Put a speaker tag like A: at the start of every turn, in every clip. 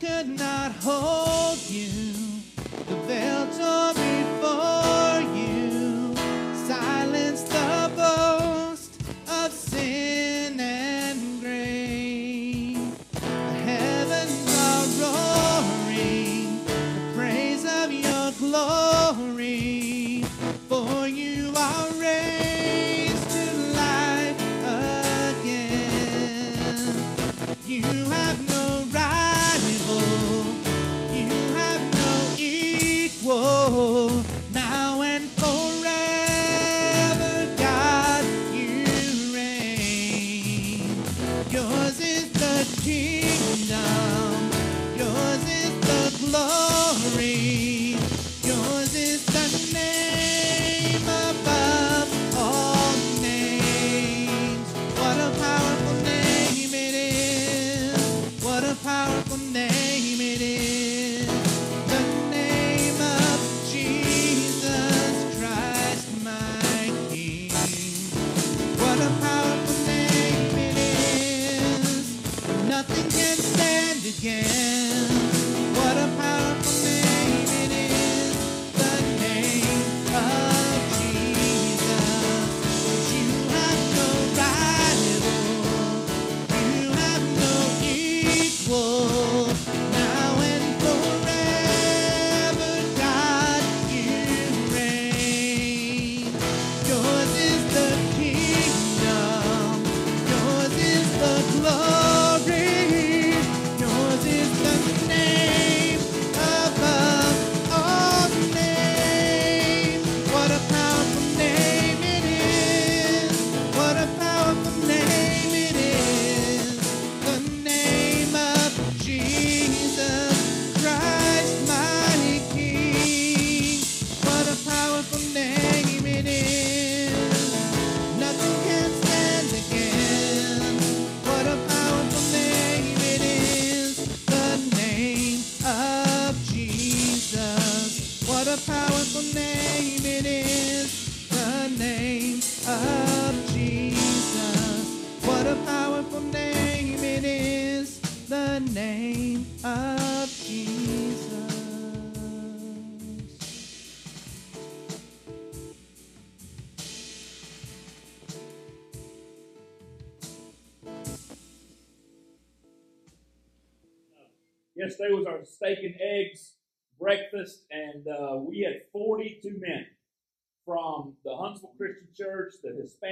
A: could not hold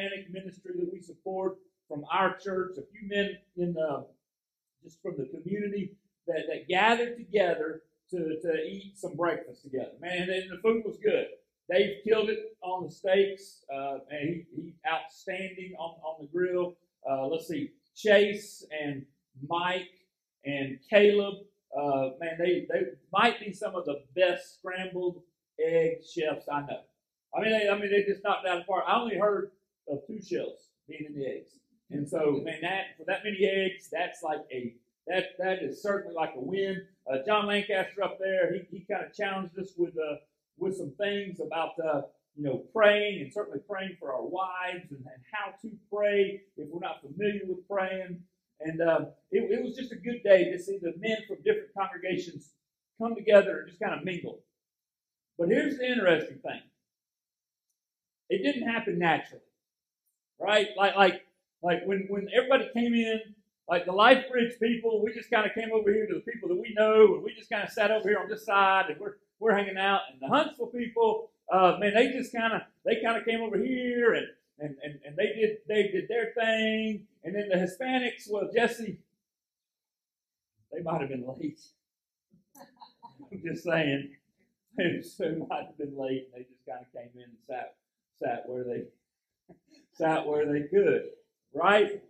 B: Hispanic ministry that we support, from our church, a few men in the just from the community that, that gathered together to, to eat some breakfast together. Man, and the food was good. Dave killed it on the steaks, uh, and he, he outstanding on, on the grill. Uh, let's see, Chase and Mike and Caleb. Uh, man, they, they might be some of the best scrambled egg chefs I know. I mean, they, I mean, they just knocked out apart. I only heard of two shells being in the eggs, and so man, that for that many eggs, that's like a that that is certainly like a win. Uh, John Lancaster up there, he, he kind of challenged us with uh, with some things about uh, you know praying and certainly praying for our wives and, and how to pray if we're not familiar with praying. And uh, it, it was just a good day to see the men from different congregations come together and just kind of mingle. But here's the interesting thing: it didn't happen naturally, right? Like like like when when everybody came in like the Life Bridge people, we just kind of came over here to the people that we know, and we just kind of sat over here on this side, and we're we're hanging out. And the Huntsville people, uh, man, they just kind of they kind of came over here, and, and and and they did they did their thing. And then the Hispanics, well, Jesse, they might have been late. I'm just saying, they might have been late. and They just kind of came in and sat sat where they sat where they could, right?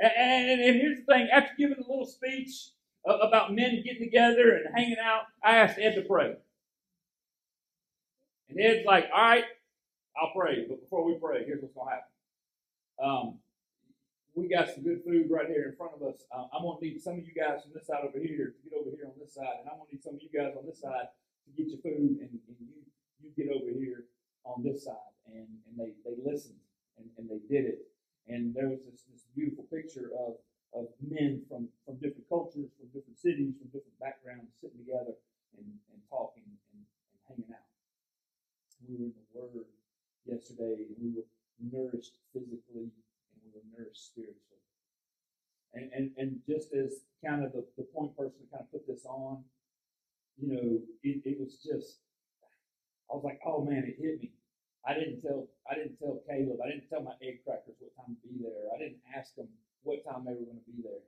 B: And, and, here's the thing after giving a little speech about men getting together and hanging out, I asked Ed to pray. And Ed's like, all right, I'll pray. But before we pray, here's what's going to happen. Um, we got some good food right here in front of us. Uh, I'm going to need some of you guys from this side over here to get over here on this side. And I'm going to need some of you guys on this side to get your food. And, and you, you get over here on this side. And, and they, they listened and, and they did it. And there was this, this beautiful picture of, of men from, from different cultures, from different cities, from different backgrounds sitting together and, and talking and, and hanging out. We were in the Word yesterday, and we were nourished physically and we were nourished spiritually. And, and, and just as kind of the, the point person kind of put this on, you know, it, it was just, I was like, oh man, it hit me. I didn't tell I didn't tell Caleb. I didn't tell my egg crackers what time to be there. I didn't ask them what time they were going to be there.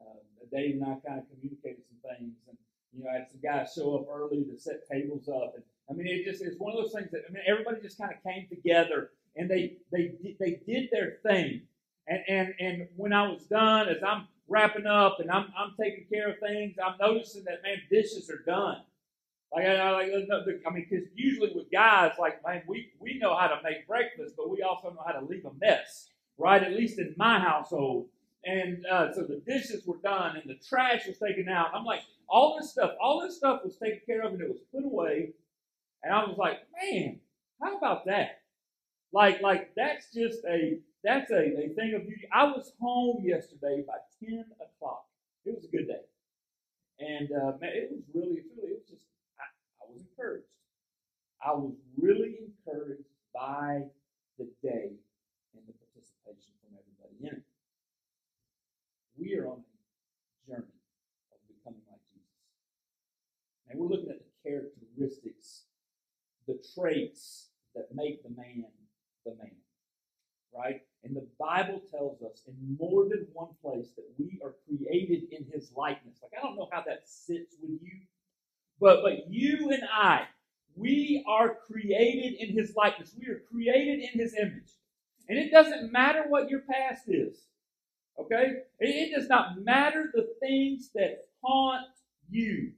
B: Uh, Dave and I kind of communicated some things, and you know, I had some guys show up early to set tables up, and I mean, it just it's one of those things that I mean, everybody just kind of came together and they they they did their thing, and and and when I was done, as I'm wrapping up and I'm I'm taking care of things, I'm noticing that man, dishes are done. Like, I, like, I mean, because usually with guys, like, man, we, we know how to make breakfast, but we also know how to leave a mess, right? At least in my household. And uh, so the dishes were done and the trash was taken out. I'm like, all this stuff, all this stuff was taken care of and it was put away. And I was like, man, how about that? Like, like that's just a that's a, a thing of beauty. I was home yesterday by 10 o'clock. It was a good day. And uh, man, it was really, really, it was just was encouraged. I was really encouraged by the day and the participation from everybody in it. We are on a journey of becoming like Jesus. And we're looking at the characteristics, the traits that make the man the man. Right? And the Bible tells us in more than one place that we are created in his likeness. Like, I don't know how that sits with you but, but you and I, we are created in his likeness. We are created in his image. And it doesn't matter what your past is. Okay? It, does not matter the things that haunt you.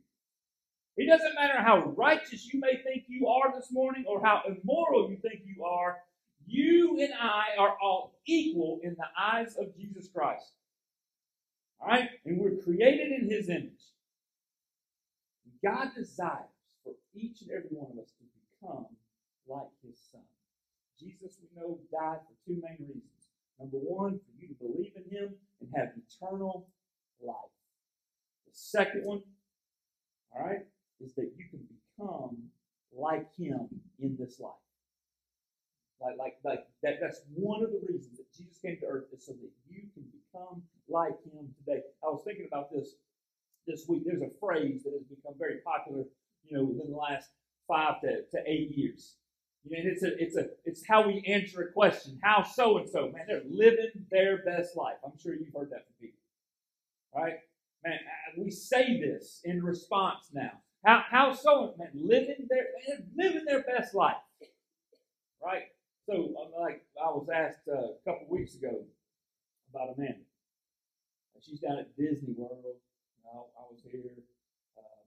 B: It doesn't matter how righteous you may think you are this morning or how immoral you think you are. You and I are all equal in the eyes of Jesus Christ. All right? And we're created in his image. God desires for each and every one of us to become like his son. Jesus, we know, died for two main reasons. Number one, for you to believe in him and have eternal life. The second one, all right, is that you can become like him in this life. Like, like, like that, that's one of the reasons that Jesus came to earth is so that you can become like him today. I was thinking about this this week. There's a phrase that has become very popular, you know, within the last five to, to eight years. You know, it's a, it's a, it's how we answer a question. How so and so, man, they're living their best life. I'm sure you've heard that from people, right? Man, we say this in response now. How, how so, and man, living their, man, living their best life, right? So, like I was asked uh, a couple weeks ago about Amanda. She's down at Disney World. I, I was here. Um,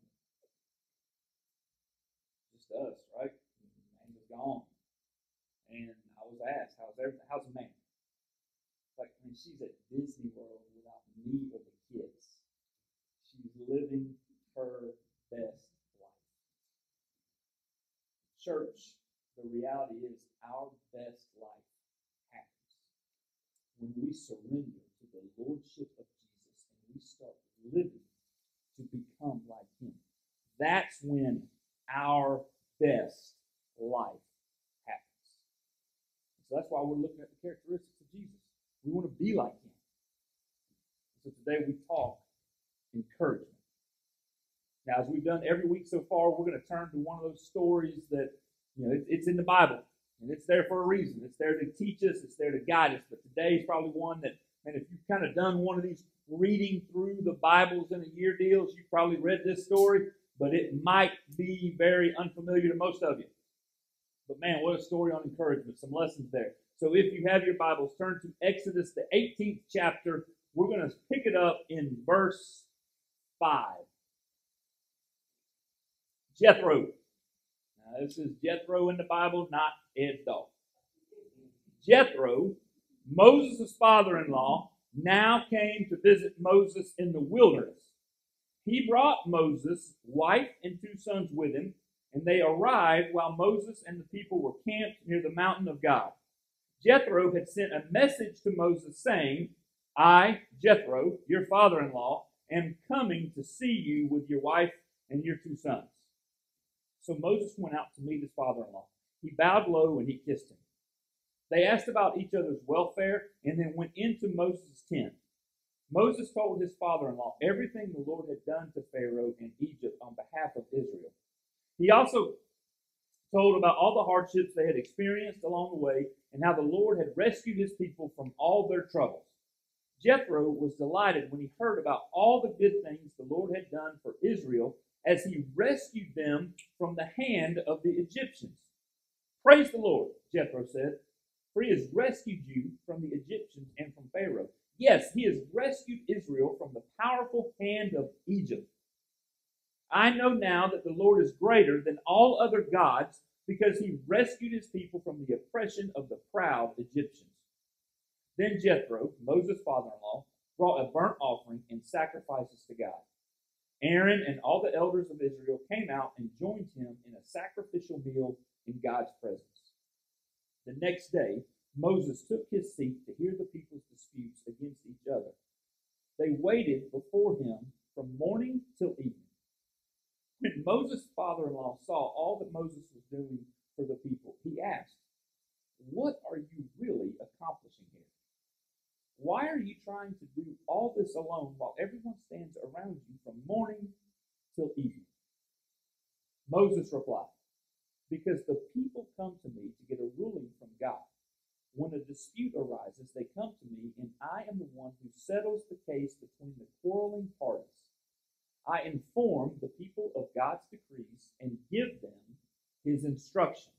B: just us, right? Amanda's gone. And I was asked, how's everything? How's Amanda? Like, I mean, she's at Disney World without me or the kids. She's living her best life. Church, the reality is our best life happens when we surrender to the Lordship of Jesus and we start living to become like Him. That's when our best life happens. So that's why we're looking at the characteristics of Jesus. We want to be like Him. So today we talk encouragement. Now, as we've done every week so far, we're going to turn to one of those stories that, you know, it's in the Bible. And it's there for a reason. It's there to teach us, it's there to guide us. But today is probably one that, and if you've kind of done one of these reading through the Bibles in a year deals, you've probably read this story, but it might be very unfamiliar to most of you. But man, what a story on encouragement. Some lessons there. So if you have your Bibles, turn to Exodus, the 18th chapter. We're going to pick it up in verse 5. Jethro. Now, this is Jethro in the Bible, not Ed. Jethro, Moses' father in law, now came to visit Moses in the wilderness. He brought Moses' wife and two sons with him, and they arrived while Moses and the people were camped near the mountain of God. Jethro had sent a message to Moses saying, I, Jethro, your father in law, am coming to see you with your wife and your two sons. So Moses went out to meet his father in law. He bowed low and he kissed him. They asked about each other's welfare and then went into Moses' tent. Moses told his father in law everything the Lord had done to Pharaoh in Egypt on behalf of Israel. He also told about all the hardships they had experienced along the way and how the Lord had rescued his people from all their troubles. Jethro was delighted when he heard about all the good things the Lord had done for Israel as he rescued them from the hand of the Egyptians. Praise the Lord, Jethro said, for he has rescued you from the Egyptians and from Pharaoh. Yes, he has rescued Israel from the powerful hand of Egypt. I know now that the Lord is greater than all other gods because he rescued his people from the oppression of the proud Egyptians. Then Jethro, Moses' father in law, brought a burnt offering and sacrifices to God. Aaron and all the elders of Israel came out and joined him in a sacrificial meal in God's presence. The next day, Moses took his seat to hear the people's disputes against each other. They waited before him from morning till evening. When Moses' father in law saw all that Moses was doing for the people, he asked, What are you really accomplishing here? Why are you trying to do all this alone while everyone stands around you from morning till evening? Moses replied, Because the people come to me to get a ruling from God. When a dispute arises, they come to me, and I am the one who settles the case between the quarreling parties. I inform the people of God's decrees and give them his instructions.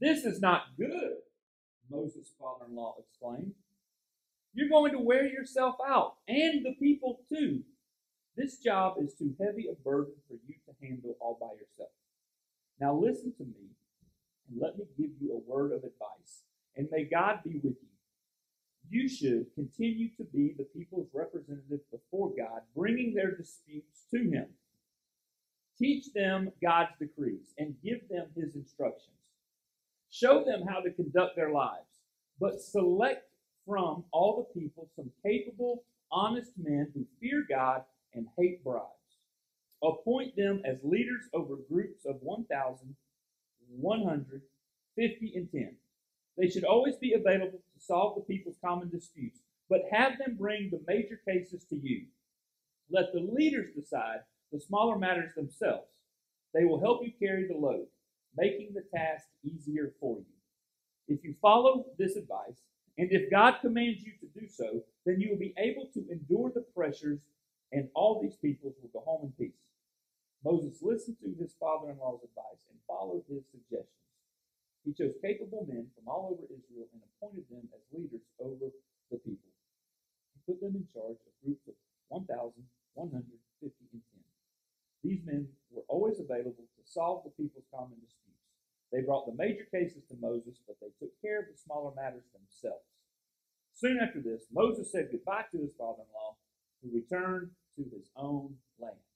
B: This is not good, Moses' father in law exclaimed. You're going to wear yourself out, and the people too. This job is too heavy a burden for you to handle all by yourself. Now listen to me, and let me give you a word of advice, and may God be with you. You should continue to be the people's representative before God, bringing their disputes to Him. Teach them God's decrees and give them His instructions. Show them how to conduct their lives, but select from all the people some capable, honest men who fear God and hate bribes. Appoint them as leaders over groups of 1,150 and 10. They should always be available to solve the people's common disputes, but have them bring the major cases to you. Let the leaders decide the smaller matters themselves. They will help you carry the load. making the task easier for you. If you follow this advice, and if God commands you to do so, then you will be able to endure the pressures, and all these peoples will go home in peace. Moses listened to his father in law's advice and followed his suggestions. He chose capable men from all over Israel and appointed them as leaders over the people. He put them in charge of groups of 1,150 and 10. These men were always available to solve the people's common disputes. They brought the major cases to Moses, but they took care of the smaller matters themselves. Soon after this, Moses said goodbye to his father in law, who returned to his own land.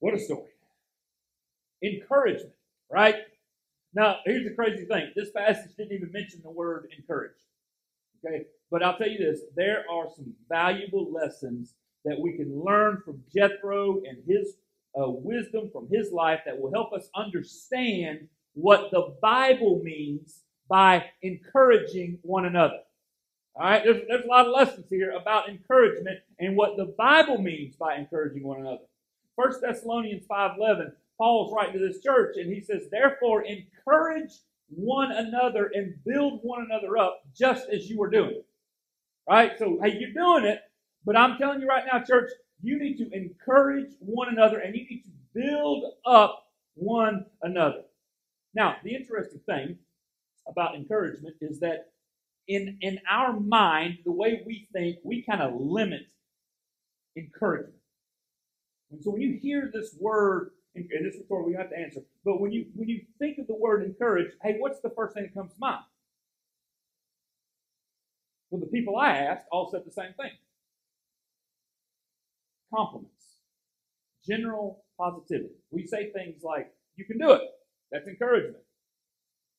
B: What a story. Encouragement, right? Now, here's the crazy thing. This passage didn't even mention the word encourage. Okay? But I'll tell you this there are some valuable lessons that we can learn from Jethro and his uh, wisdom from his life that will help us understand what the Bible means by encouraging one another. All right, there's, there's a lot of lessons here about encouragement and what the Bible means by encouraging one another. 1 Thessalonians 5.11, Paul's writing to this church, and he says, Therefore, encourage one another and build one another up just as you are doing. Right? So, hey, you're doing it, but I'm telling you right now, church, you need to encourage one another and you need to build up one another. Now, the interesting thing about encouragement is that in, in our mind, the way we think, we kind of limit encouragement. And so when you hear this word, and this is where we have to answer, but when you when you think of the word encourage, hey, what's the first thing that comes to mind? Well, the people I asked all said the same thing compliments, general positivity. We say things like, you can do it. That's encouragement.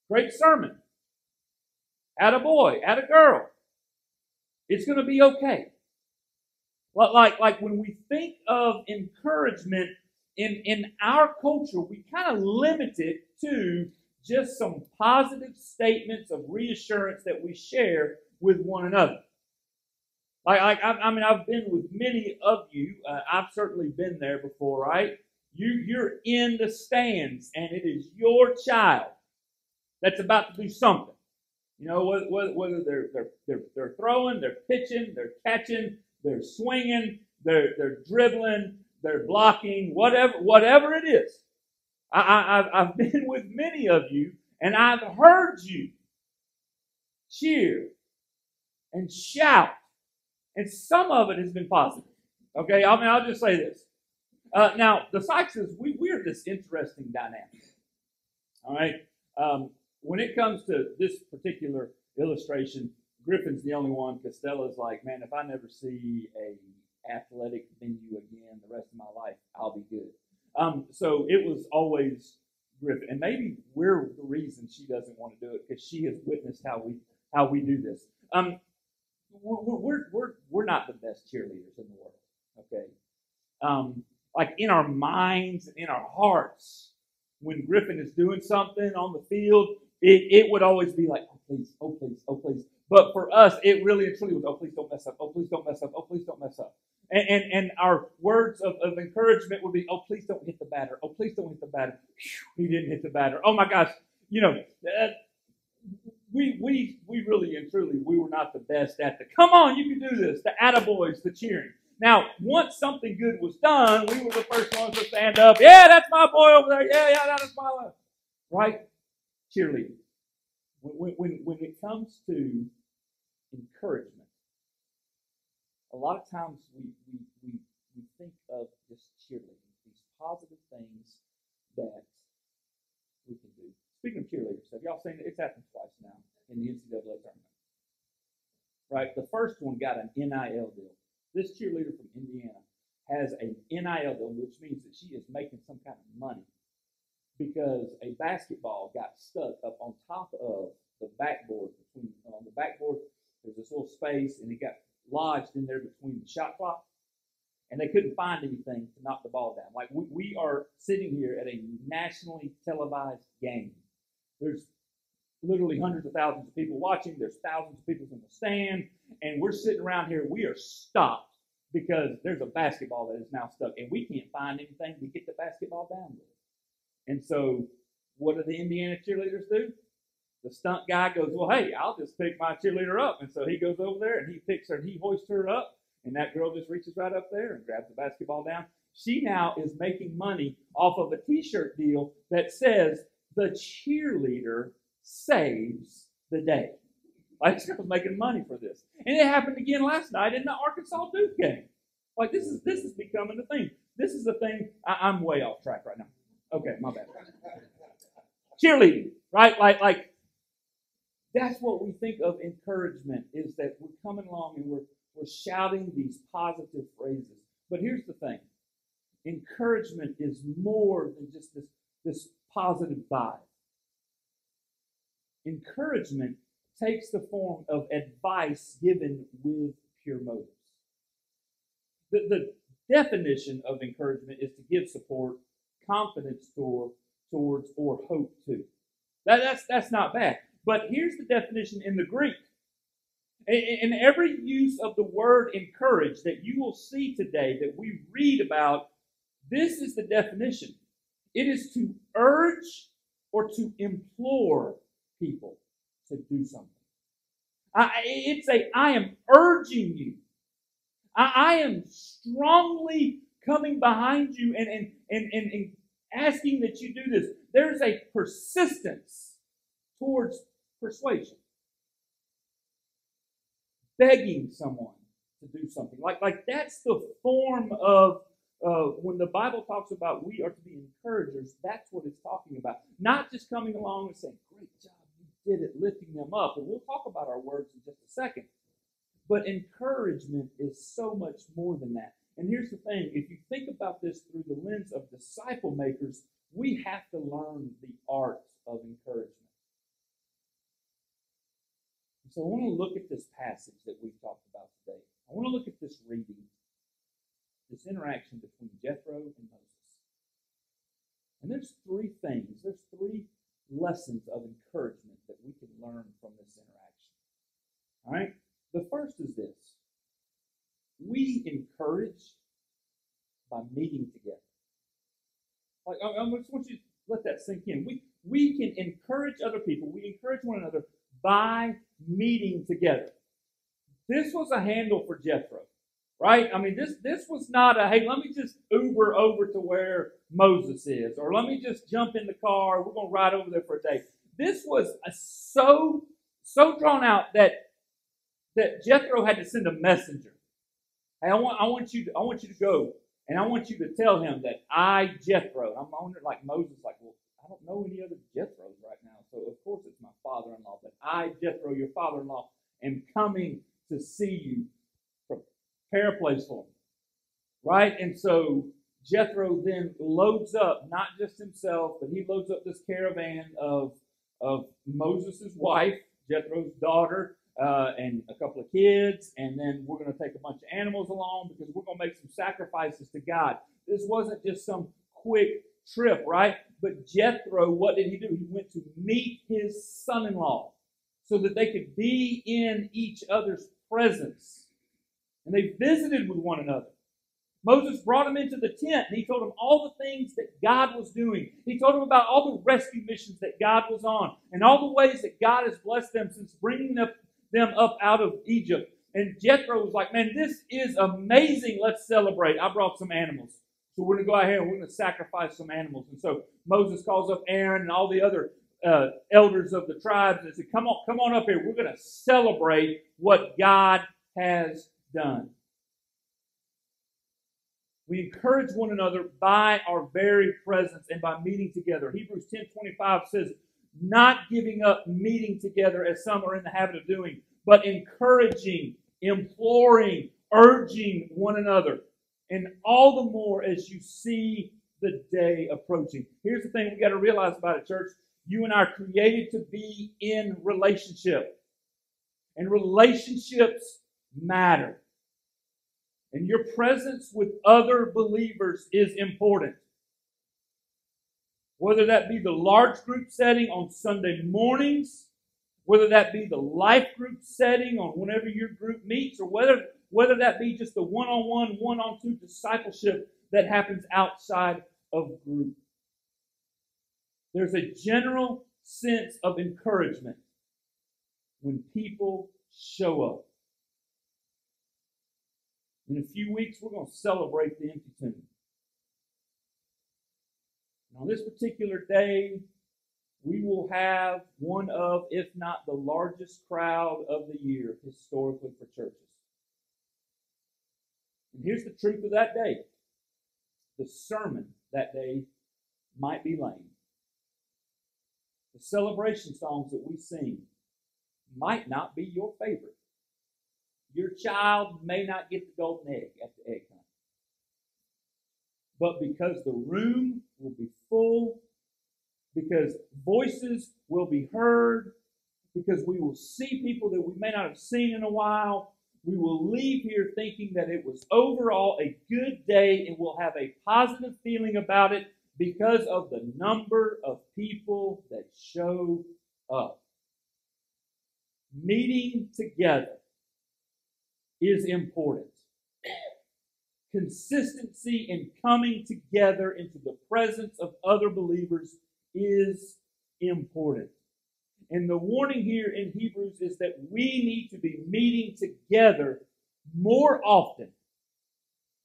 B: Great sermon. Add a boy, add a girl. It's going to be okay. Like, like when we think of encouragement in, in our culture, we kind of limit it to just some positive statements of reassurance that we share with one another. Like, I, I mean, I've been with many of you. Uh, I've certainly been there before, right? You, you're in the stands, and it is your child that's about to do something. You know, whether, whether they're, they're, they're, they're throwing, they're pitching, they're catching, they're swinging, they're, they're dribbling, they're blocking, whatever, whatever it is. I, I, I've been with many of you, and I've heard you cheer and shout and some of it has been positive. Okay, I mean, I'll just say this. Uh, now, the Sykes, we, we're this interesting dynamic. All right? Um, when it comes to this particular illustration, Griffin's the only one. Costella's like, man, if I never see a athletic venue again the rest of my life, I'll be good. Um, so it was always Griffin, and maybe we're the reason she doesn't want to do it because she has witnessed how we how we do this. Um, we're, we're, we're, we're not the best cheerleaders in the world, okay? Um, like in our minds and in our hearts, when Griffin is doing something on the field, it, it would always be like, oh, please, oh, please, oh, please. But for us, it really and truly was, oh, please don't mess up, oh, please don't mess up, oh, please don't mess up. And, and, and our words of, of encouragement would be, oh, please don't hit the batter, oh, please don't hit the batter. Whew, he didn't hit the batter. Oh, my gosh. You know, uh, we, we, we really and truly, we were not the best at the, come on, you can do this, the attaboys, the cheering. Now, once something good was done, we were the first ones to stand up. Yeah, that's my boy over there. Yeah, yeah, that is my love. Right? Cheerleading. When, when, when it comes to encouragement, a lot of times we, we, we, we think of just cheerleading, these positive things that we can do. Speaking of cheerleaders, have y'all seen it? It's happened twice now in the NCAA tournament. Right? The first one got an NIL deal. This cheerleader from Indiana has an NIL deal, which means that she is making some kind of money because a basketball got stuck up on top of the backboard. Between on the backboard, this little space, and it got lodged in there between the shot clock and they couldn't find anything to knock the ball down. Like we, we are sitting here at a nationally televised game. There's literally hundreds of thousands of people watching. There's thousands of people in the stand, and we're sitting around here. We are stopped because there's a basketball that is now stuck, and we can't find anything to get the basketball down with. And so, what do the Indiana cheerleaders do? The stunt guy goes, Well, hey, I'll just pick my cheerleader up. And so he goes over there and he picks her and he hoists her up. And that girl just reaches right up there and grabs the basketball down. She now is making money off of a t shirt deal that says, The cheerleader saves the day. Like she was making money for this. And it happened again last night in the Arkansas Duke game. Like this is this is becoming the thing. This is the thing. I, am way off track right now. Okay, my bad. Cheerleading, right? Like like that's what we think of encouragement is that we're coming along and we're we're shouting these positive phrases. But here's the thing. Encouragement is more than just this, this positive vibe. Encouragement takes the form of advice given with pure motives. The, the definition of encouragement is to give support, confidence toward, towards, or hope to. That, that's, that's not bad. But here's the definition in the Greek. In every use of the word encourage that you will see today that we read about, this is the definition. It is to urge or to implore people to do something. I, it's a, I am urging you. I, I am strongly coming behind you and, and, and, and, and asking that you do this. There's a persistence towards persuasion. Begging someone to do something. Like, like that's the form of uh, when the Bible talks about we are to be encouragers, that's what it's talking about. Not just coming along and saying, Great job, you did it lifting them up. And we'll talk about our words in just a second. But encouragement is so much more than that. And here's the thing if you think about this through the lens of disciple makers, we have to learn the art of encouragement. So I want to look at this passage that we've talked about today. I want to look at this reading, this interaction between Jethro and Moses. And there's three things, there's three lessons of encouragement that we can learn from this interaction. All right? The first is this we encourage by meeting together. Like, I, just want you to let that sink in. We, we can encourage other people, we encourage one another by meeting together. This was a handle for Jethro right? I mean, this this was not a hey, let me just Uber over to where Moses is, or let me just jump in the car. We're gonna ride over there for a day. This was so so drawn out that that Jethro had to send a messenger. Hey, I want I want you to, I want you to go and I want you to tell him that I Jethro. I'm wondering like Moses, like, well, I don't know any other Jethros right now, so of course it's my father-in-law. But I Jethro, your father-in-law, am coming to see you prepare a place for him. Right? And so Jethro then loads up, not just himself, but he loads up this caravan of, of Moses' wife, Jethro's daughter, uh, and a couple of kids, and then we're going to take a bunch of animals along because we're going to make some sacrifices to God. This wasn't just some quick trip, right? But Jethro, what did he do? He went to meet his son in law so that they could be in each other's presence and they visited with one another. Moses brought him into the tent and he told him all the things that God was doing. He told him about all the rescue missions that God was on and all the ways that God has blessed them since bringing them up out of Egypt. And Jethro was like, Man, this is amazing. Let's celebrate. I brought some animals. So we're going to go out here and we're going to sacrifice some animals. And so Moses calls up Aaron and all the other uh, elders of the tribes and said, Come on, come on up here. We're going to celebrate what God has done. We encourage one another by our very presence and by meeting together. Hebrews 10 25 says, not giving up meeting together as some are in the habit of doing, but encouraging, imploring, urging one another. And all the more as you see the day approaching. Here's the thing we got to realize about it, church. You and I are created to be in relationship. And relationships matter. And your presence with other believers is important. Whether that be the large group setting on Sunday mornings, whether that be the life group setting on whenever your group meets, or whether, whether that be just the one on one, one on two discipleship that happens outside of group. There's a general sense of encouragement when people show up. In a few weeks, we're going to celebrate the empty tomb. On this particular day, we will have one of, if not the largest crowd of the year historically for churches. And here's the truth of that day the sermon that day might be lame. The celebration songs that we sing might not be your favorite. Your child may not get the golden egg at the egg hunt. But because the room will be full, because voices will be heard, because we will see people that we may not have seen in a while, we will leave here thinking that it was overall a good day and we'll have a positive feeling about it because of the number of people that show up. Meeting together is important. Consistency in coming together into the presence of other believers is important. And the warning here in Hebrews is that we need to be meeting together more often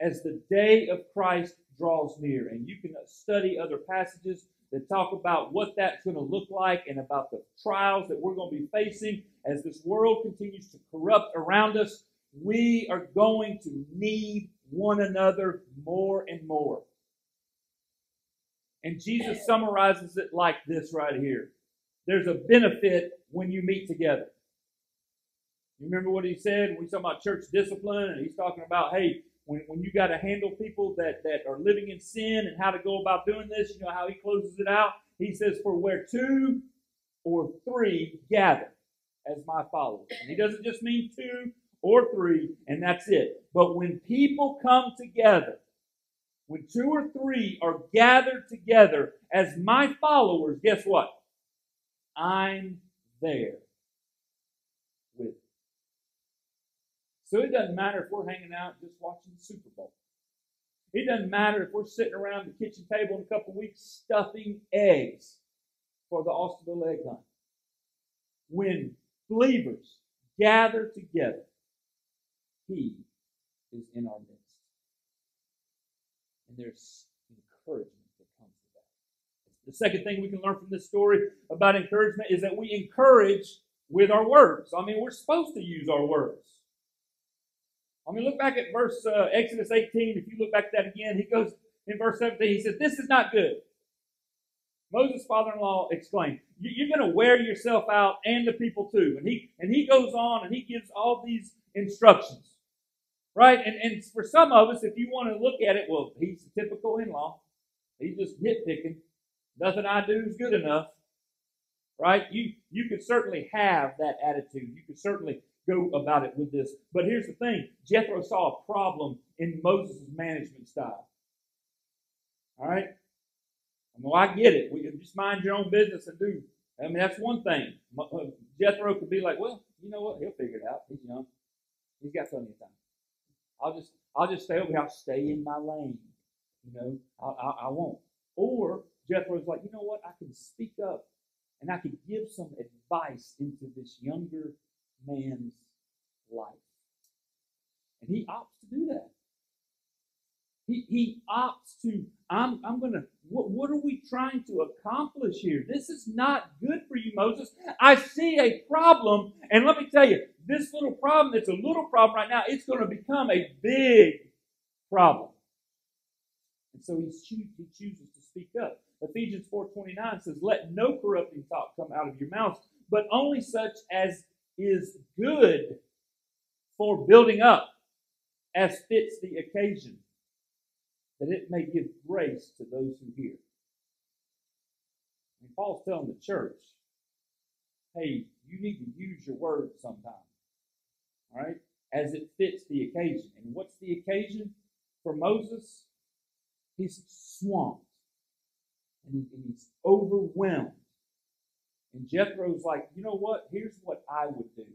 B: as the day of Christ draws near. And you can study other passages that talk about what that's going to look like and about the trials that we're going to be facing as this world continues to corrupt around us. We are going to need one another more and more. And Jesus summarizes it like this right here there's a benefit when you meet together. You remember what he said? When we talking about church discipline, and he's talking about, hey, when, when you got to handle people that, that are living in sin and how to go about doing this, you know how he closes it out? He says, For where two or three gather as my followers. And he doesn't just mean two or three, and that's it. But when people come together, when two or three are gathered together as my followers, guess what? I'm there with. You. So it doesn't matter if we're hanging out just watching the Super Bowl. It doesn't matter if we're sitting around the kitchen table in a couple weeks stuffing eggs for the Austinville egg hunt. When believers gather together, He is in our midst. And there's encouragement the second thing we can learn from this story about encouragement is that we encourage with our words. I mean, we're supposed to use our words. I mean, look back at verse uh, Exodus 18. If you look back at that again, he goes in verse 17. He says, "This is not good." Moses' father-in-law exclaimed, "You're going to wear yourself out, and the people too." And he and he goes on and he gives all these instructions, right? And and for some of us, if you want to look at it, well, he's a typical in-law. He's just nitpicking. Nothing I do is good enough. Right? You you could certainly have that attitude. You could certainly go about it with this. But here's the thing Jethro saw a problem in Moses' management style. All right? Well, I get it. We just mind your own business and do. I mean, that's one thing. Uh, Jethro could be like, well, you know what? He'll figure it out. He's young. He's got plenty of time. I'll just, I'll just stay over here. I'll stay in my lane. You know, I, I, I won't. Or Jethro's like, you know what? I can speak up and I can give some advice into this younger man's life. And he opts to do that. He, he opts to, I'm, I'm going to, what, what are we trying to accomplish here? This is not good for you, Moses. I see a problem, and let me tell you, this little problem, it's a little problem right now, it's going to become a big problem. And so he chooses to speak up. Ephesians 4.29 says, Let no corrupting talk come out of your mouths, but only such as is good for building up, as fits the occasion, that it may give grace to those who hear. And Paul's telling the church, hey, you need to use your words sometimes, All right? As it fits the occasion. And what's the occasion for Moses? He's swamped and, he's overwhelmed. And Jethro's like, you know what? Here's what I would do.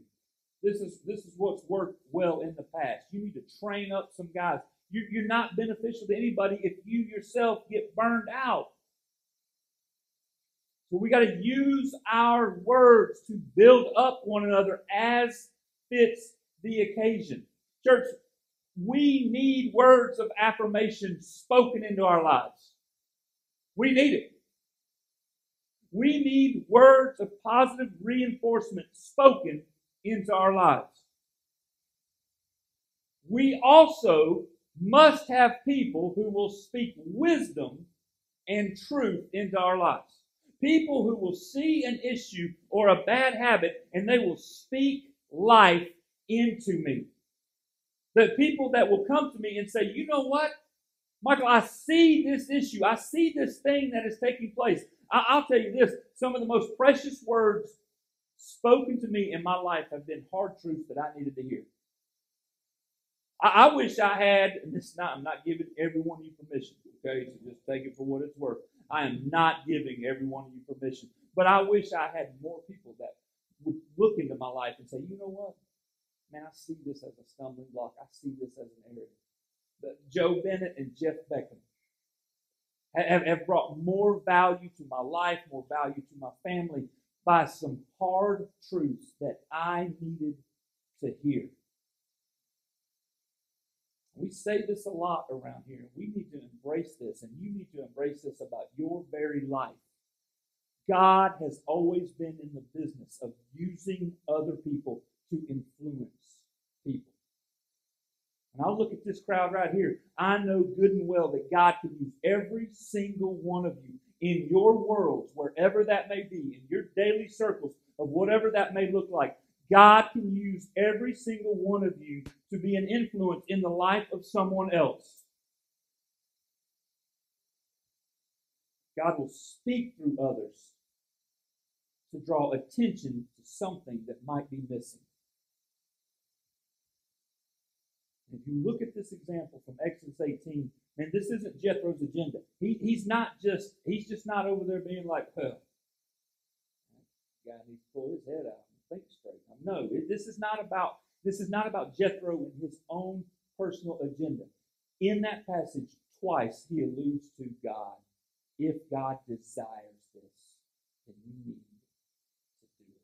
B: This is this is what's worked well in the past. You need to train up some guys. You, you're not beneficial to anybody if you yourself get burned out. So we got to use our words to build up one another as fits the occasion. Church, we need words of affirmation spoken into our lives. We need it. We need words of positive reinforcement spoken into our lives. We also must have people who will speak wisdom and truth into our lives. People who will see an issue or a bad habit and they will speak life into me. The people that will come to me and say, you know what? Michael, I see this issue. I see this thing that is taking place. I- will tell you this some of the most precious words spoken to me in my life have been hard truths that I needed to hear. I, I wish I had, and this not, I'm not giving every one of you permission, okay? So just take it for what it's worth. I am not giving every one of you permission. But I wish I had more people that would look into my life and say, you know what? Man, I see this as a stumbling block. I see this as an area. Joe Bennett and Jeff Beckham have, have brought more value to my life, more value to my family by some hard truths that I needed to hear. We say this a lot around here. We need to embrace this, and you need to embrace this about your very life. God has always been in the business of using other people to influence people. And I'll look at this crowd right here. I know good and well that God can use every single one of you in your worlds, wherever that may be, in your daily circles of whatever that may look like. God can use every single one of you to be an influence in the life of someone else. God will speak through others to draw attention to something that might be missing. If you look at this example from Exodus 18, and this isn't Jethro's agenda. He, he's not just he's just not over there being like, well, guy needs to pull his head out and think straight. No, this is not about this is not about Jethro and his own personal agenda. In that passage, twice he alludes to God. If God desires this, then you need to do it.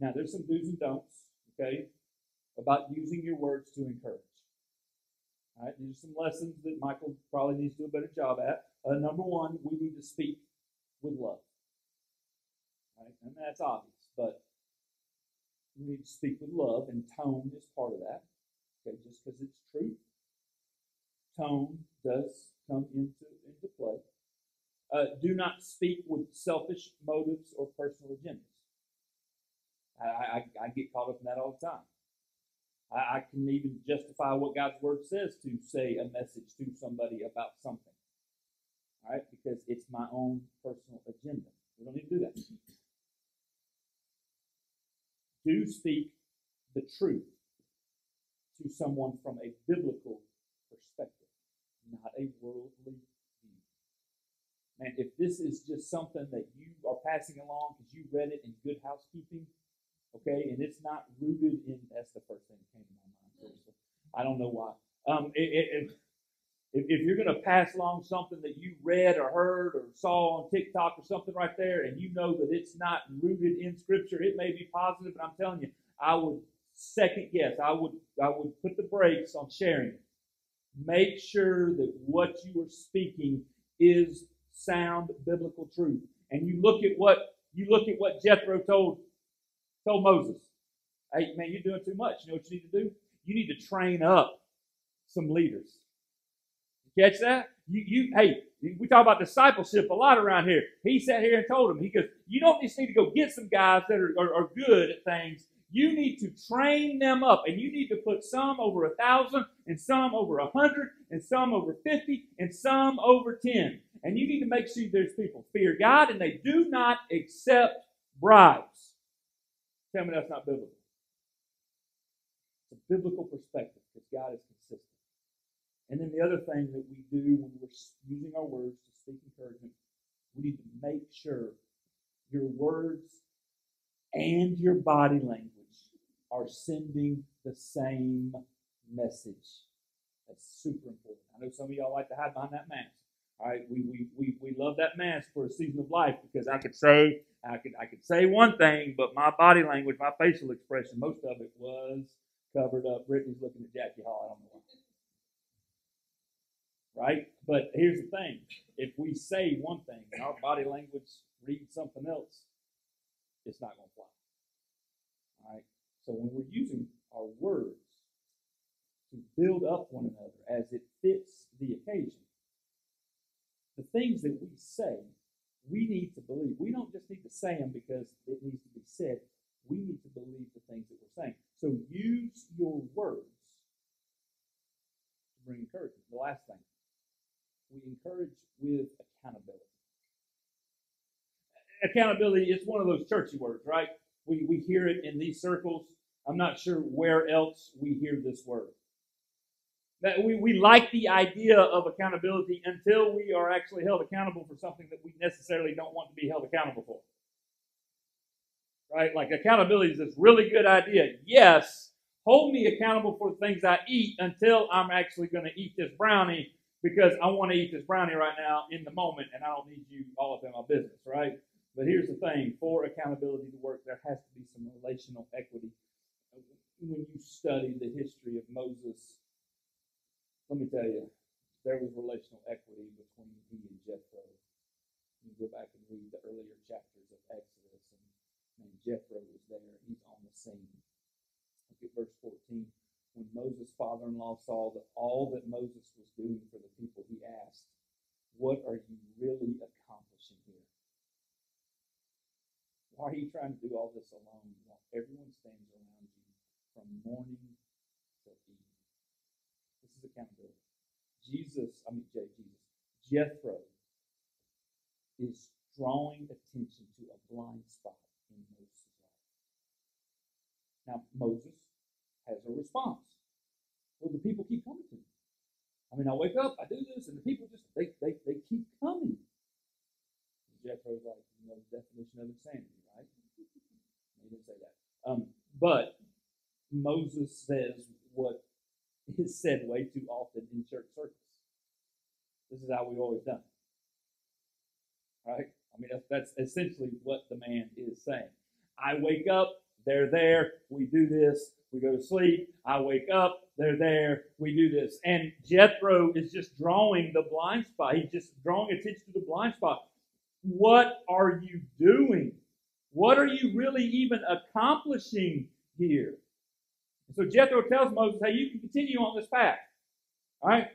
B: Now, there's some do's and don'ts, okay, about using your words to encourage. All right, these are some lessons that Michael probably needs to do a better job at. Uh, number one, we need to speak with love. Right? And that's obvious, but we need to speak with love, and tone is part of that. Okay, just because it's true, tone does come into, into play. Uh, do not speak with selfish motives or personal agendas. I, I, I get caught up in that all the time. I, I can even justify what God's word says to say a message to somebody about something. All right, because it's my own personal agenda. We don't need to do that. Do speak the truth to someone from a biblical perspective, not a worldly view. Man, if this is just something that you are passing along because you read it in good housekeeping, okay, and it's not rooted in, that's the first thing that came to my mind. I don't know why. Um, if, if, if you're going to pass along something that you read or heard or saw on TikTok or something right there, and you know that it's not rooted in Scripture, it may be positive, but I'm telling you, I would second guess. I would I would put the brakes on sharing it. Make sure that what you are speaking is sound biblical truth. And you look at what you look at what Jethro told told Moses. Hey, man, you're doing too much. You know what you need to do? You need to train up some leaders. You catch that? You, you, hey, we talk about discipleship a lot around here. He sat here and told him, he goes, you don't just need to go get some guys that are, are, are good at things. You need to train them up, and you need to put some over a thousand, and some over a hundred, and some over fifty, and some over ten. And you need to make sure there's people fear God and they do not accept bribes. Tell me that's not biblical. It's a biblical perspective because God is consistent. And then the other thing that we do when we're using our words to speak encouragement, we need to make sure your words and your body language are sending the same message. That's super important. I know some of y'all like to hide behind that mask, All right, we, we, we, we love that mask for a season of life because I could say I could I could say one thing, but my body language, my facial expression, most of it was covered up. Brittany's looking at Jackie Hall. I don't know. Right? But here's the thing: if we say one thing and our body language reads something else, it's not going to fly. All right. So when we're using our words to build up one another as it fits the occasion, the things that we say, we need to believe. We don't just need to say them because it needs to be said. We need to believe the things that we're saying. So use your words to bring encouragement. The last thing, we encourage with accountability. Accountability is one of those churchy words, right? We, we hear it in these circles. I'm not sure where else we hear this word. That we, we like the idea of accountability until we are actually held accountable for something that we necessarily don't want to be held accountable for. Right? Like accountability is this really good idea. Yes, hold me accountable for the things I eat until I'm actually going to eat this brownie because I want to eat this brownie right now in the moment and I don't need you all up in my business, right? But here's the thing for accountability to work, there has to be some relational equity. When you study the history of Moses let me tell you, there was relational equity between he and Jethro. You go back and read the earlier chapters of Exodus, and, and Jethro was there. He's on the scene. Look at verse 14. When Moses' father in law saw that all that Moses was doing for the people, he asked, What are you really accomplishing here? Why are you trying to do all this alone while everyone stands around you from morning accountability. Jesus, I mean, J Jesus, Jethro is drawing attention to a blind spot in Moses' life. Now, Moses has a response. Well, the people keep coming to me. I mean, I wake up, I do this, and the people just, they, they, they keep coming. Jethro's like, you know, the definition of insanity, right? He didn't say that. Um, but Moses says what is said way too often in church circles. This is how we've always done Right? I mean, that's, that's essentially what the man is saying. I wake up, they're there, we do this, we go to sleep, I wake up, they're there, we do this. And Jethro is just drawing the blind spot. He's just drawing attention to the blind spot. What are you doing? What are you really even accomplishing here? So Jethro tells Moses, hey, you can continue on this path. All right?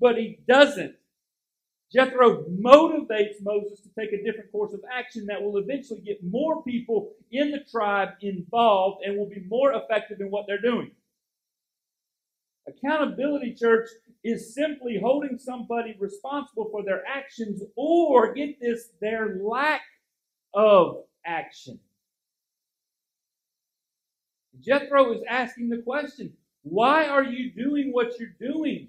B: But he doesn't. Jethro motivates Moses to take a different course of action that will eventually get more people in the tribe involved and will be more effective in what they're doing. Accountability, church, is simply holding somebody responsible for their actions or, get this, their lack of action. Jethro is asking the question why are you doing what you're doing?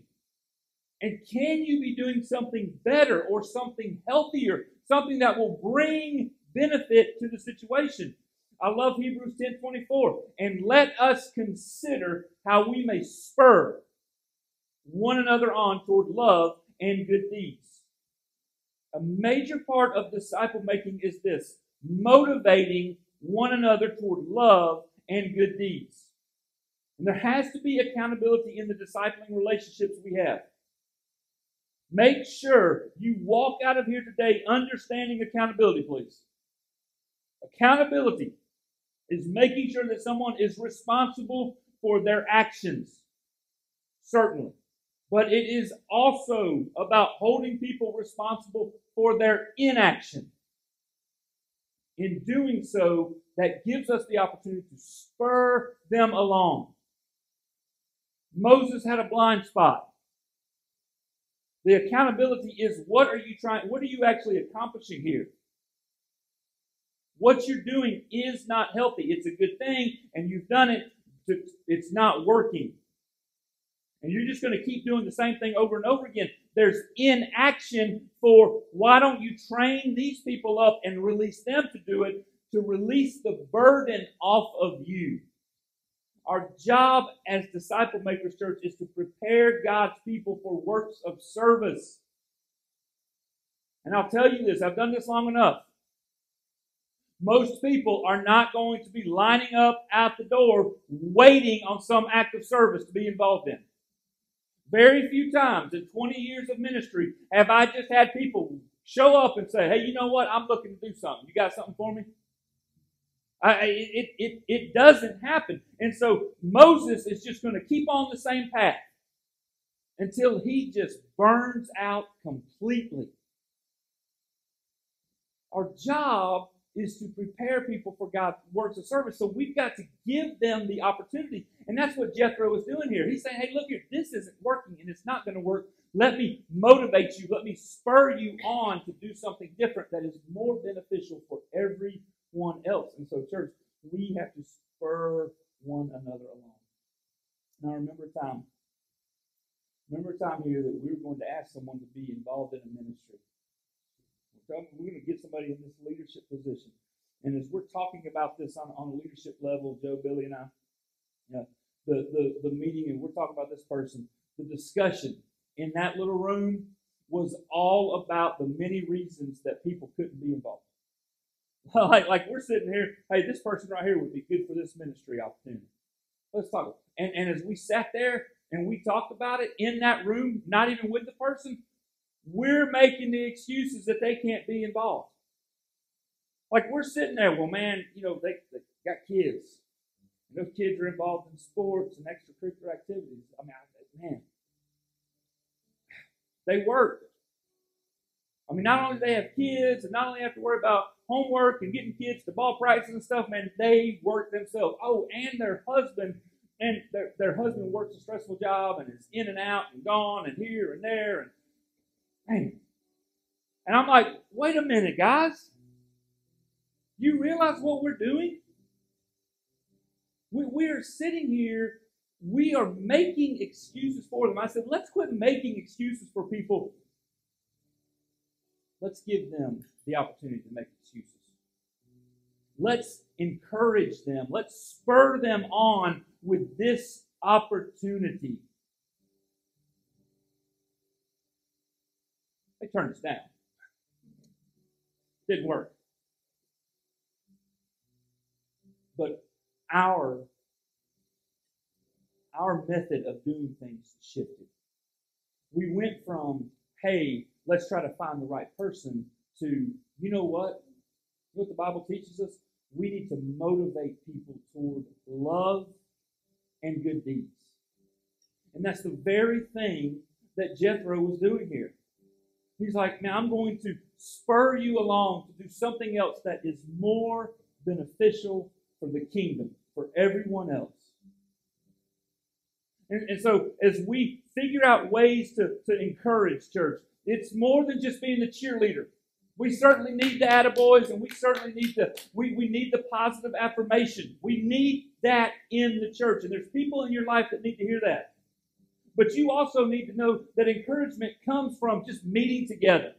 B: And can you be doing something better or something healthier, something that will bring benefit to the situation? I love Hebrews 10 24. And let us consider how we may spur one another on toward love and good deeds. A major part of disciple making is this motivating one another toward love and good deeds. And there has to be accountability in the discipling relationships we have. Make sure you walk out of here today understanding accountability, please. Accountability is making sure that someone is responsible for their actions, certainly. But it is also about holding people responsible for their inaction. In doing so, that gives us the opportunity to spur them along. Moses had a blind spot. The accountability is what are you trying, what are you actually accomplishing here? What you're doing is not healthy. It's a good thing, and you've done it, it's not working. And you're just going to keep doing the same thing over and over again. There's inaction for why don't you train these people up and release them to do it to release the burden off of you. Our job as disciple makers church is to prepare God's people for works of service. And I'll tell you this, I've done this long enough. Most people are not going to be lining up out the door waiting on some act of service to be involved in. Very few times in 20 years of ministry have I just had people show up and say, hey, you know what? I'm looking to do something. You got something for me? I, it, it, it doesn't happen. And so Moses is just going to keep on the same path until he just burns out completely. Our job is to prepare people for God's works of service. So we've got to give them the opportunity. And that's what Jethro is doing here. He's saying, hey, look here, this isn't working and it's not going to work. Let me motivate you. Let me spur you on to do something different that is more beneficial for everyone else. And so, church, we have to spur one another along. Now, remember time. Remember time here that we were going to ask someone to be involved in a ministry. We're going to get somebody in this leadership position. And as we're talking about this on, on a leadership level, Joe, Billy, and I, the, the, the meeting, and we're talking about this person, the discussion in that little room was all about the many reasons that people couldn't be involved. like, like we're sitting here, hey, this person right here would be good for this ministry opportunity. Let's talk. And, and as we sat there and we talked about it in that room, not even with the person, we're making the excuses that they can't be involved. Like we're sitting there, well, man, you know, they, they got kids. And those kids are involved in sports and extracurricular activities. I mean, I, man, they work. I mean, not only do they have kids and not only have to worry about homework and getting kids to ball practice and stuff, man, they work themselves. Oh, and their husband, and their, their husband works a stressful job and is in and out and gone and here and there. And man. And I'm like, wait a minute, guys. You realize what we're doing? We, we are sitting here, we are making excuses for them. I said, let's quit making excuses for people. Let's give them the opportunity to make excuses. Let's encourage them. Let's spur them on with this opportunity. They turned us down. Didn't work. But our our method of doing things shifted. We went from, hey, let's try to find the right person to, you know what? You know what the Bible teaches us? We need to motivate people toward love and good deeds. And that's the very thing that Jethro was doing here. He's like, now I'm going to spur you along to do something else that is more beneficial for the kingdom, for everyone else. And, and so, as we figure out ways to, to encourage church, it's more than just being the cheerleader. We certainly need the attaboys and we certainly need the we, we need the positive affirmation. We need that in the church. And there's people in your life that need to hear that. But you also need to know that encouragement comes from just meeting together,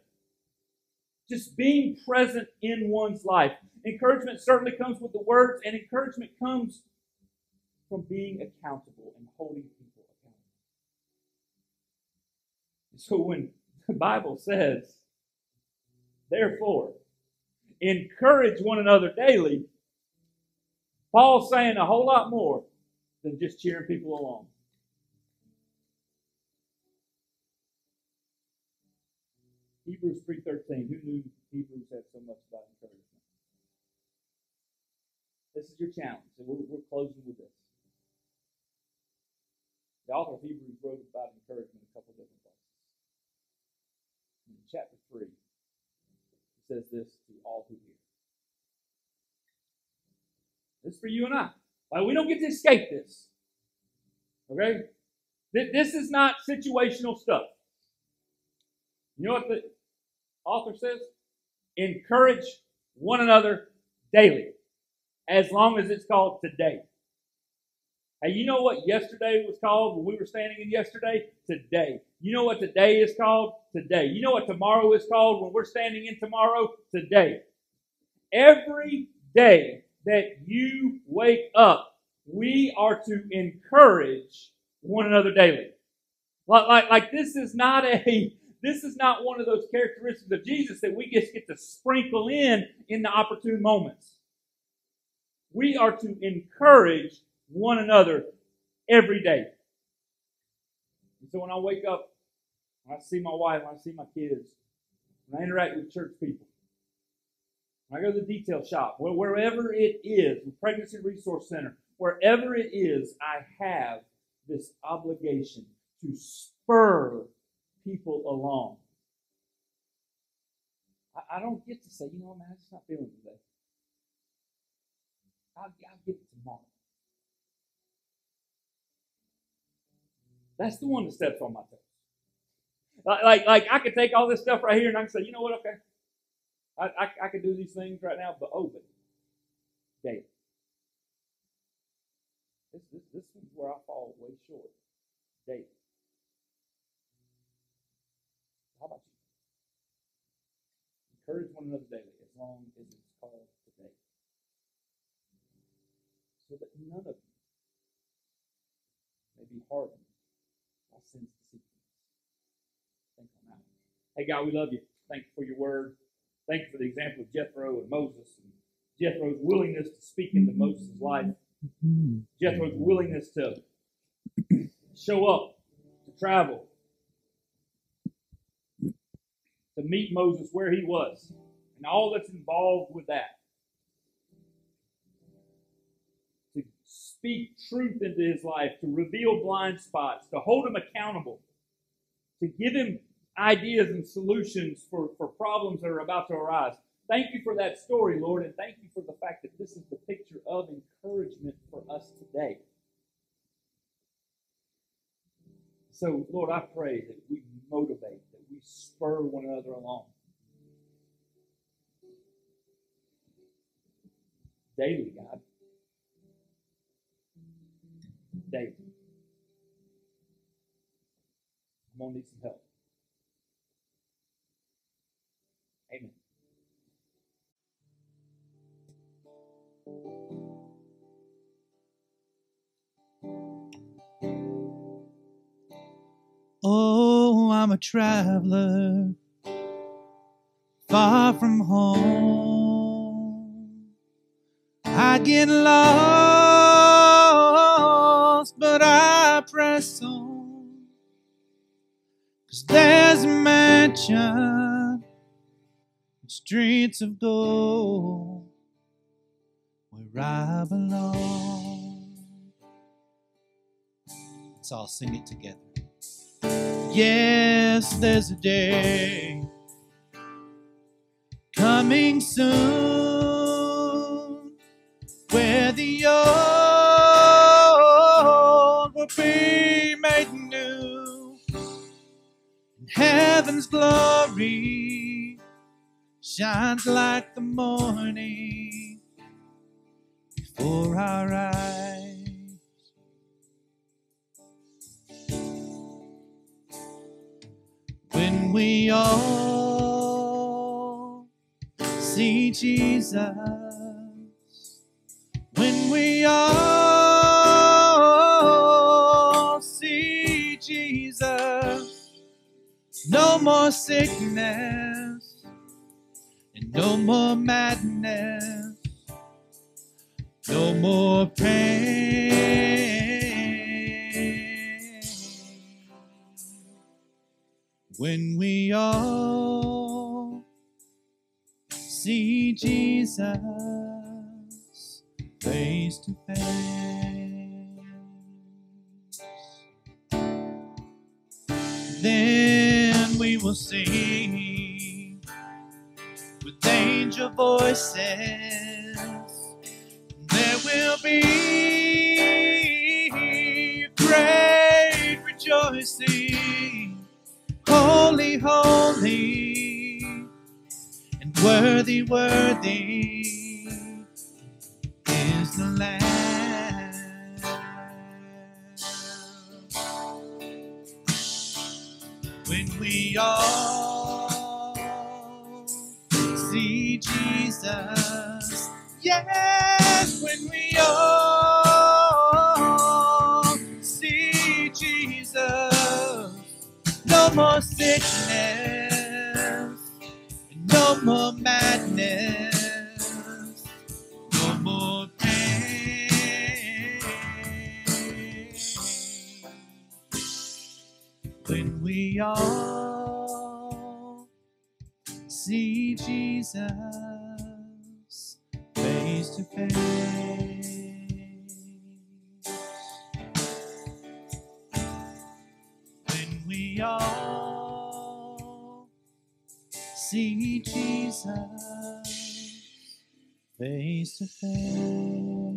B: just being present in one's life. Encouragement certainly comes with the words, and encouragement comes from being accountable and holding people accountable. So when the Bible says, therefore, encourage one another daily, Paul's saying a whole lot more than just cheering people along. Hebrews 3.13. Who knew Hebrews had so much about encouragement? This is your challenge, and we're, we're closing with this. The author of Hebrews wrote about encouragement a couple of different chapter 3, he says this to all who hear. This is for you and I. Like, we don't get to escape this. Okay? This is not situational stuff. You know what the author says? Encourage one another daily, as long as it's called today. Hey, you know what yesterday was called when we were standing in yesterday? Today. You know what today is called? Today. You know what tomorrow is called when we're standing in tomorrow? Today. Every day that you wake up, we are to encourage one another daily. Like, like, like this is not a This is not one of those characteristics of Jesus that we just get to sprinkle in in the opportune moments. We are to encourage one another every day. And so when I wake up, when I see my wife, when I see my kids, when I interact with church people, when I go to the detail shop, wherever it is, the Pregnancy Resource Center, wherever it is, I have this obligation to spur people along. I, don't get to say, you know, man, I'm just not feeling today. I'll, I'll get it tomorrow. That's the one that steps on my toes. Like, like, like I could take all this stuff right here and I can say, you know what, okay, I, I, I could do these things right now, but oh, but David. This, this, this is where I fall way short. David. How about you? Encourage one another daily as long as it's called today. So that none of you may be hardened by sin's deceitfulness. Think on that. Hey, God, we love you. Thank you for your word. Thank you for the example of Jethro and Moses and Jethro's willingness to speak into Moses' life. Jethro's willingness to show up, to travel, to meet Moses where he was, and all that's involved with that. To speak truth into his life, to reveal blind spots, to hold him accountable, to give him ideas and solutions for, for problems that are about to arise. Thank you for that story, Lord, and thank you for the fact that this is the picture of encouragement for us today. So, Lord, I pray that we motivate, that we spur one another along. Daily, God. Daily. I'm going to need some help.
A: Oh, I'm a traveler far from home. I get lost, but I press on. Cause there's a mansion, streets of gold, where I belong. Let's all sing it together. Yes, there's a day coming soon where the old will be made new. And heaven's glory shines like the morning before our eyes. We all see Jesus, when we all see Jesus, no more sickness and no more madness, no more pain. When we all see Jesus face to face. Then we will sing with angel voices. There will be great rejoicing holy, holy, and worthy, worthy is the Lamb. When we all see Jesus, yes, when we all more sickness, no more madness, no more pain. When we all see Jesus face to face. We all see Jesus face to face.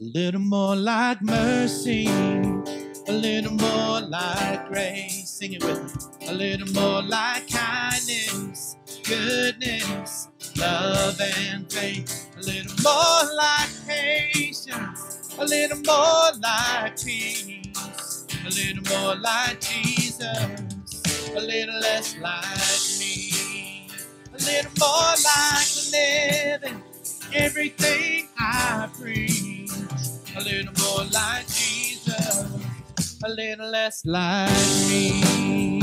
A: A little more like mercy, a little more like grace. Sing it with me. A little more like kindness, goodness, love and faith. A little more like patience, a little more like peace, a little more like Jesus, a little less like me. A little more like living everything I preach. A little more like Jesus, a little less like me.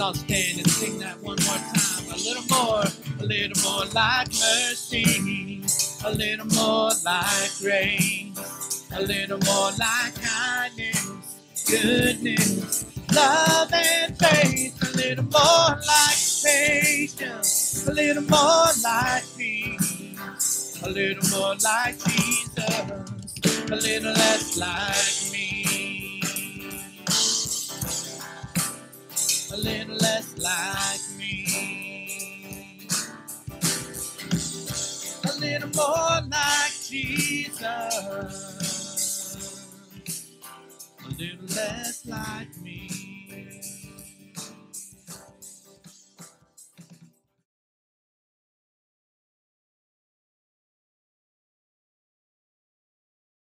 A: All stand and sing that one more time. A little more, a little more like mercy, a little more like grace, a little more like kindness, goodness, love and faith, a little more like patience, a little more like peace, a little more like Jesus, a little less like me, a little less like me, a little more like Jesus, a little less like me.